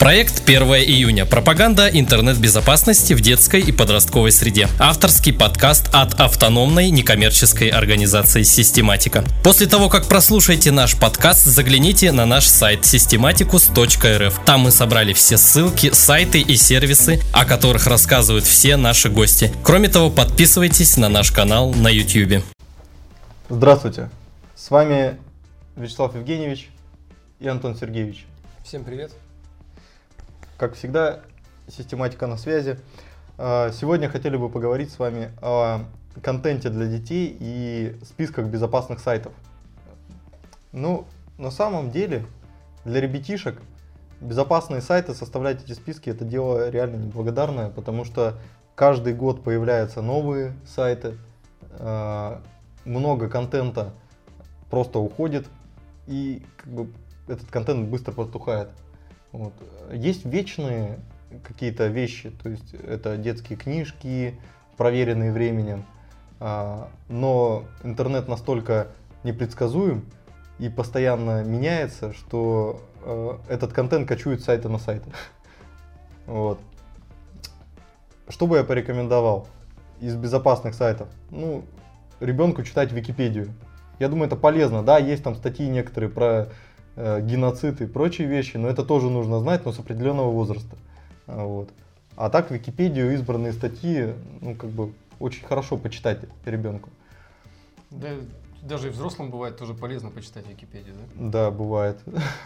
Проект 1 июня. Пропаганда интернет-безопасности в детской и подростковой среде. Авторский подкаст от автономной некоммерческой организации «Систематика». После того, как прослушаете наш подкаст, загляните на наш сайт systematicus.rf. Там мы собрали все ссылки, сайты и сервисы, о которых рассказывают все наши гости. Кроме того, подписывайтесь на наш канал на YouTube. Здравствуйте. С вами Вячеслав Евгеньевич и Антон Сергеевич. Всем привет. Как всегда, систематика на связи. А, сегодня хотели бы поговорить с вами о контенте для детей и списках безопасных сайтов. Ну, на самом деле, для ребятишек безопасные сайты, составлять эти списки, это дело реально неблагодарное, потому что каждый год появляются новые сайты, а, много контента просто уходит, и как бы, этот контент быстро потухает. Вот. Есть вечные какие-то вещи, то есть это детские книжки, проверенные временем, а, но интернет настолько непредсказуем и постоянно меняется, что а, этот контент кочует с сайта на сайт. Вот. Что бы я порекомендовал из безопасных сайтов? Ну, ребенку читать Википедию. Я думаю, это полезно. Да, есть там статьи некоторые про э, геноцид и прочие вещи, но это тоже нужно знать, но с определенного возраста. А, вот. А так Википедию, избранные статьи, ну, как бы, очень хорошо почитать ребенку. Да, даже и взрослым бывает тоже полезно почитать Википедию, да? Да, бывает.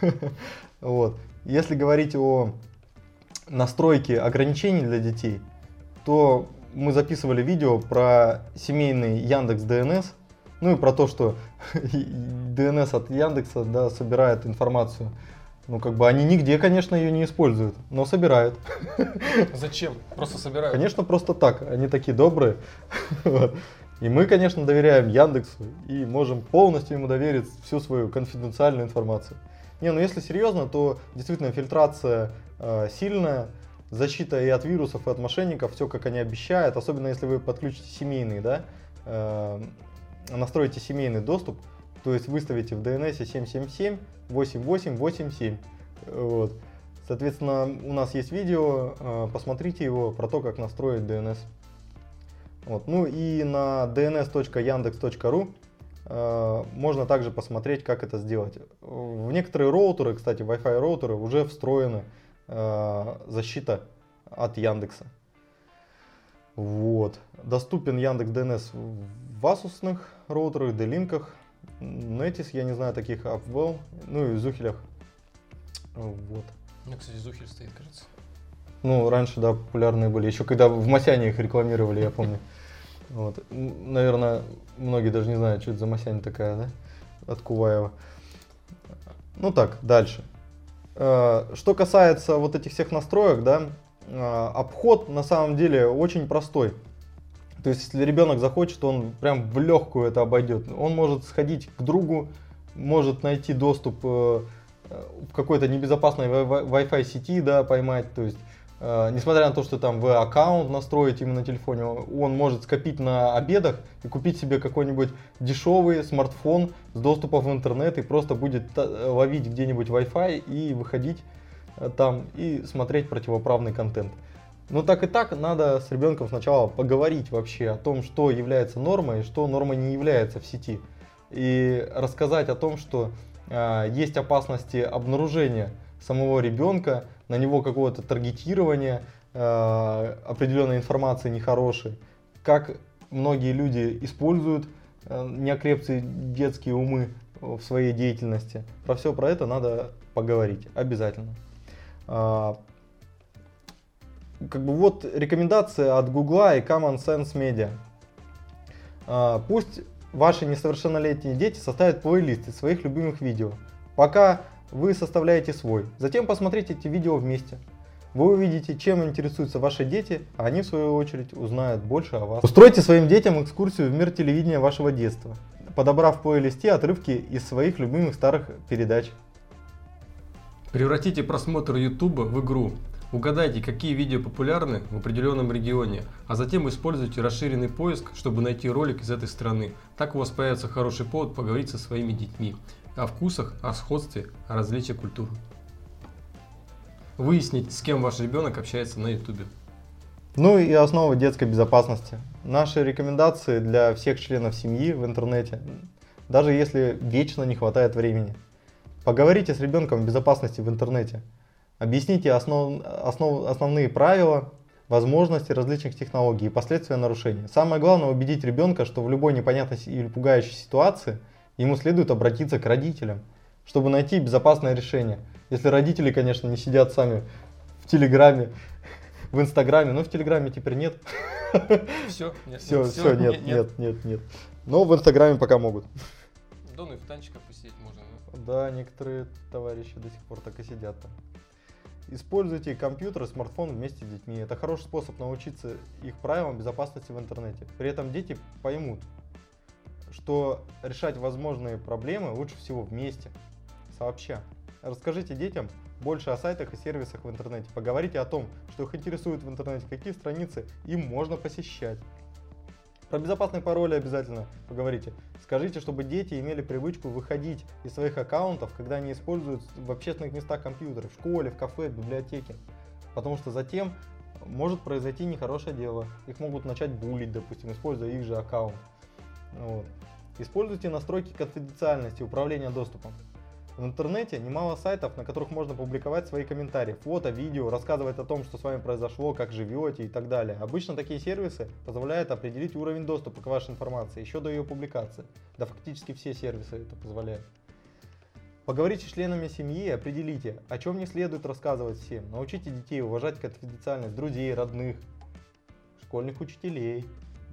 Вот. Если говорить о настройке ограничений для детей, то мы записывали видео про семейный Яндекс ДНС, ну и про то, что DNS от Яндекса да, собирает информацию. Ну, как бы они нигде, конечно, ее не используют, но собирают. Зачем? Просто собирают? Конечно, просто так. Они такие добрые. И мы, конечно, доверяем Яндексу и можем полностью ему доверить всю свою конфиденциальную информацию. Не, ну если серьезно, то действительно фильтрация э, сильная, защита и от вирусов, и от мошенников, все как они обещают, особенно если вы подключите семейный, да, э, настроите семейный доступ, то есть выставите в DNS 777 8887. Вот. Соответственно, у нас есть видео, э, посмотрите его про то, как настроить DNS. Вот. Ну и на dns.yandex.ru э, можно также посмотреть, как это сделать. В некоторые роутеры, кстати, Wi-Fi роутеры уже встроена э, защита от Яндекса. Вот. Доступен Яндекс DNS в Asusных роутерах, D-линках, Netis, я не знаю таких, Upwell, ну и Зухелях. Вот. У меня, кстати, Зухель стоит, кажется. Ну, раньше, да, популярные были. Еще когда в Масяне их рекламировали, я помню. Вот. Наверное, многие даже не знают, что это за Масянь такая, да? От Куваева. Ну так, дальше. Э, что касается вот этих всех настроек, да, обход на самом деле очень простой. То есть, если ребенок захочет, он прям в легкую это обойдет. Он может сходить к другу, может найти доступ э, в какой-то небезопасной Wi-Fi сети, да, поймать. То есть, э, несмотря на то, что там вы аккаунт настроите именно на телефоне, он может скопить на обедах и купить себе какой-нибудь дешевый смартфон с доступом в интернет и просто будет ловить где-нибудь Wi-Fi и выходить э, там и смотреть противоправный контент. Ну так и так надо с ребенком сначала поговорить вообще о том, что является нормой и что нормой не является в сети. И рассказать о том, что э, есть опасности обнаружения самого ребенка, на него какого-то таргетирования, э, определенной информации нехорошей, как многие люди используют э, неокрепшие детские умы в своей деятельности. Про все про это надо поговорить обязательно. А, как бы вот рекомендация от Гугла и Common Sense Media. А, пусть ваши несовершеннолетние дети составят плейлист из своих любимых видео, пока вы составляете свой. Затем посмотрите эти видео вместе. Вы увидите, чем интересуются ваши дети, а они в свою очередь узнают больше о вас. Устройте своим детям экскурсию в мир телевидения вашего детства, подобрав в плейлисте отрывки из своих любимых старых передач. Превратите просмотр YouTube в игру. Угадайте, какие видео популярны в определенном регионе, а затем используйте расширенный поиск, чтобы найти ролик из этой страны. Так у вас появится хороший повод поговорить со своими детьми о вкусах, о сходстве, о различиях культур. выяснить, с кем ваш ребенок общается на ютубе. Ну и основа детской безопасности. Наши рекомендации для всех членов семьи в интернете, даже если вечно не хватает времени. Поговорите с ребенком о безопасности в интернете. Объясните основ, основ, основные правила, возможности различных технологий и последствия нарушений. Самое главное убедить ребенка, что в любой непонятной или пугающей ситуации ему следует обратиться к родителям, чтобы найти безопасное решение. Если родители, конечно, не сидят сами в Телеграме, в Инстаграме, но в Телеграме теперь нет. Все, нет, Все, все, нет, нет, нет, нет. Но в Инстаграме пока могут. Да, ну и в можно. Да, некоторые товарищи до сих пор так и сидят там. Используйте компьютер и смартфон вместе с детьми. Это хороший способ научиться их правилам безопасности в интернете. При этом дети поймут, что решать возможные проблемы лучше всего вместе, сообща. Расскажите детям больше о сайтах и сервисах в интернете. Поговорите о том, что их интересует в интернете, какие страницы им можно посещать. Про безопасные пароли обязательно поговорите. Скажите, чтобы дети имели привычку выходить из своих аккаунтов, когда они используют в общественных местах компьютеры, в школе, в кафе, в библиотеке. Потому что затем может произойти нехорошее дело. Их могут начать булить, допустим, используя их же аккаунт. Вот. Используйте настройки конфиденциальности управления доступом. В интернете немало сайтов, на которых можно публиковать свои комментарии, фото, видео, рассказывать о том, что с вами произошло, как живете и так далее. Обычно такие сервисы позволяют определить уровень доступа к вашей информации еще до ее публикации. Да фактически все сервисы это позволяют. Поговорите с членами семьи и определите, о чем не следует рассказывать всем. Научите детей уважать конфиденциальность друзей, родных, школьных учителей.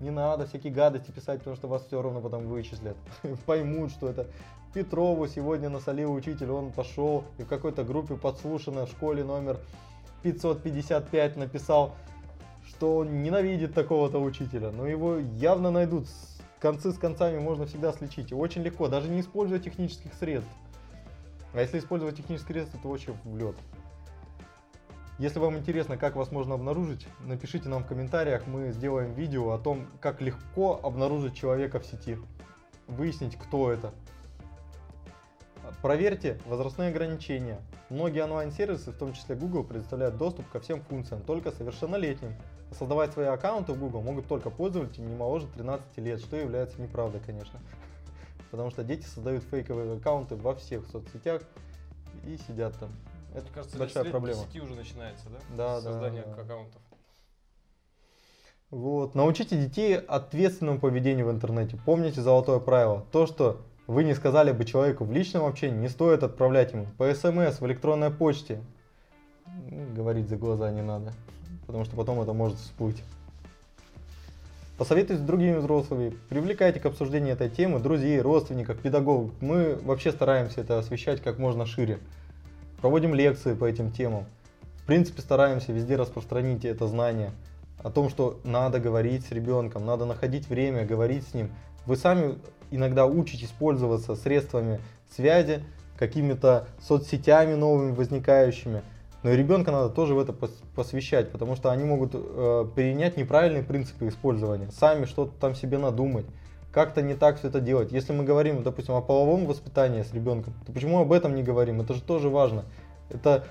Не надо всякие гадости писать, потому что вас все равно потом вычислят. Поймут, что это Петрову сегодня насолил учитель, он пошел и в какой-то группе подслушано в школе номер 555 написал, что он ненавидит такого-то учителя. Но его явно найдут. Концы с концами можно всегда слечить. Очень легко, даже не используя технических средств. А если использовать технические средства, то вообще в лед. Если вам интересно, как вас можно обнаружить, напишите нам в комментариях, мы сделаем видео о том, как легко обнаружить человека в сети. Выяснить, кто это. Проверьте возрастные ограничения. Многие онлайн-сервисы, в том числе Google, предоставляют доступ ко всем функциям только совершеннолетним. Создавать свои аккаунты в Google могут только пользователи не моложе 13 лет, что является неправдой, конечно. Потому что дети создают фейковые аккаунты во всех соцсетях и сидят там. Это кажется, большая лет проблема. 10 уже начинается, да? Да, да, Создание да. аккаунтов. Вот. Научите детей ответственному поведению в интернете. Помните золотое правило. То, что вы не сказали бы человеку в личном общении, не стоит отправлять ему по смс, в электронной почте. Ну, Говорить за глаза не надо, потому что потом это может всплыть. Посоветуйтесь с другими взрослыми, привлекайте к обсуждению этой темы друзей, родственников, педагогов. Мы вообще стараемся это освещать как можно шире. Проводим лекции по этим темам. В принципе, стараемся везде распространить это знание о том, что надо говорить с ребенком, надо находить время, говорить с ним. Вы сами иногда учитесь пользоваться средствами связи, какими-то соцсетями новыми возникающими. Но и ребенка надо тоже в это пос- посвящать, потому что они могут э, перенять неправильные принципы использования, сами что-то там себе надумать, как-то не так все это делать. Если мы говорим, допустим, о половом воспитании с ребенком, то почему об этом не говорим? Это же тоже важно. Это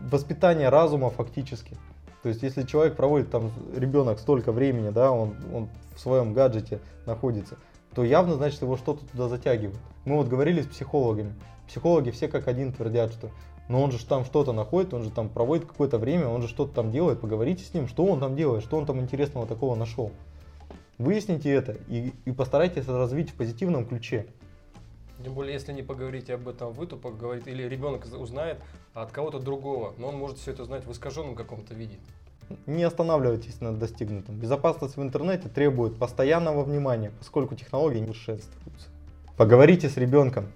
воспитание разума фактически. То есть, если человек проводит там ребенок столько времени, да, он, он в своем гаджете находится, то явно, значит, его что-то туда затягивает. Мы вот говорили с психологами. Психологи все как один твердят, что но он же там что-то находит, он же там проводит какое-то время, он же что-то там делает, поговорите с ним, что он там делает, что он там интересного такого нашел. Выясните это и, и постарайтесь это развить в позитивном ключе. Тем более, если не поговорите об этом вы, то поговорит, или ребенок узнает от кого-то другого, но он может все это знать в искаженном каком-то виде. Не останавливайтесь на достигнутом. Безопасность в интернете требует постоянного внимания, поскольку технологии не совершенствуются. Поговорите с ребенком,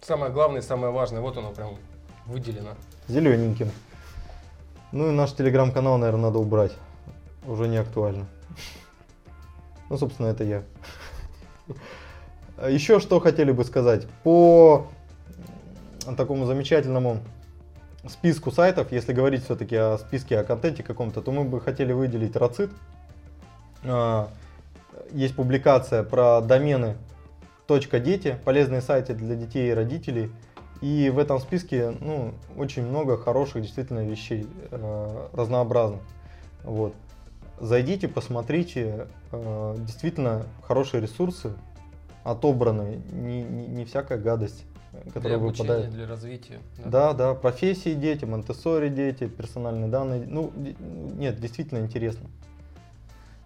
Самое главное и самое важное, вот оно прям выделено. зелененьким. Ну и наш телеграм-канал, наверное, надо убрать. Уже не актуально. Ну, собственно, это я. Еще что хотели бы сказать. По такому замечательному списку сайтов, если говорить все-таки о списке, о контенте каком-то, то мы бы хотели выделить Рацит. А, Есть публикация про домены .дети, полезные сайты для детей и родителей. И в этом списке ну, очень много хороших действительно вещей, э, разнообразных. Вот. Зайдите, посмотрите, э, действительно хорошие ресурсы, отобраны, не, не, не всякая гадость, которая для выпадает. обучения, для развития. Да, да, профессии дети, монтессори дети, персональные данные. Ну, нет, действительно интересно.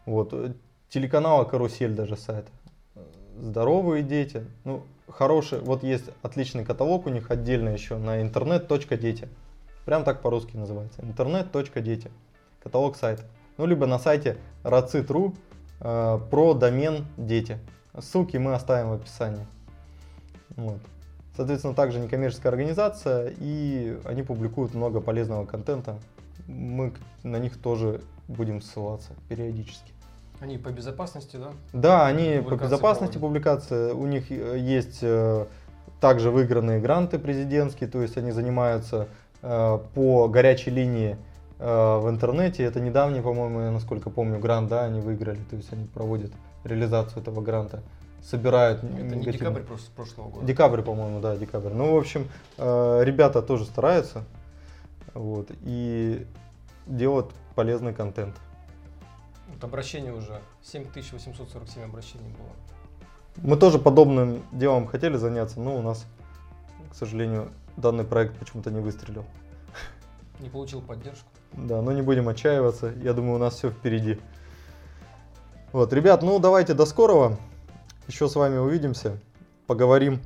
Вот, э, телеканала «Карусель» даже сайт. Э, Здоровые дети. Ну, хороший, вот есть отличный каталог у них отдельно еще на интернет.дети. Прям так по-русски называется. Интернет.дети. Каталог сайта. Ну, либо на сайте racit.ru э, про домен дети. Ссылки мы оставим в описании. Вот. Соответственно, также некоммерческая организация, и они публикуют много полезного контента. Мы на них тоже будем ссылаться периодически. Они по безопасности, да? Да, они по Публикации безопасности проводят. публикация. У них э, есть э, также выигранные гранты президентские, то есть они занимаются э, по горячей линии в интернете. Это недавний, по-моему, я насколько помню, грант, да, они выиграли. То есть они проводят реализацию этого гранта, собирают Это не декабрь просто прошлого года. Декабрь, по-моему, да, декабрь. Ну, в общем, э, ребята тоже стараются. Вот, и делают полезный контент. Вот обращение уже 7847 обращений было. Мы тоже подобным делом хотели заняться, но у нас, к сожалению, данный проект почему-то не выстрелил. Не получил поддержку. Да, но не будем отчаиваться. Я думаю, у нас все впереди. Вот, ребят, ну давайте до скорого. Еще с вами увидимся, поговорим.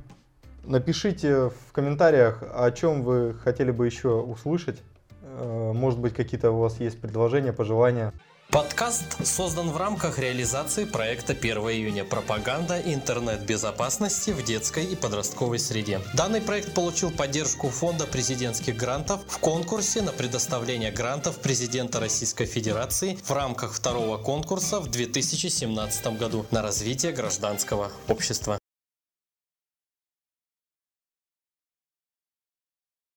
Напишите в комментариях, о чем вы хотели бы еще услышать. Э, Может быть, какие-то у вас есть предложения, пожелания. Подкаст создан в рамках реализации проекта 1 июня «Пропаганда интернет-безопасности в детской и подростковой среде». Данный проект получил поддержку Фонда президентских грантов в конкурсе на предоставление грантов президента Российской Федерации в рамках второго конкурса в 2017 году на развитие гражданского общества.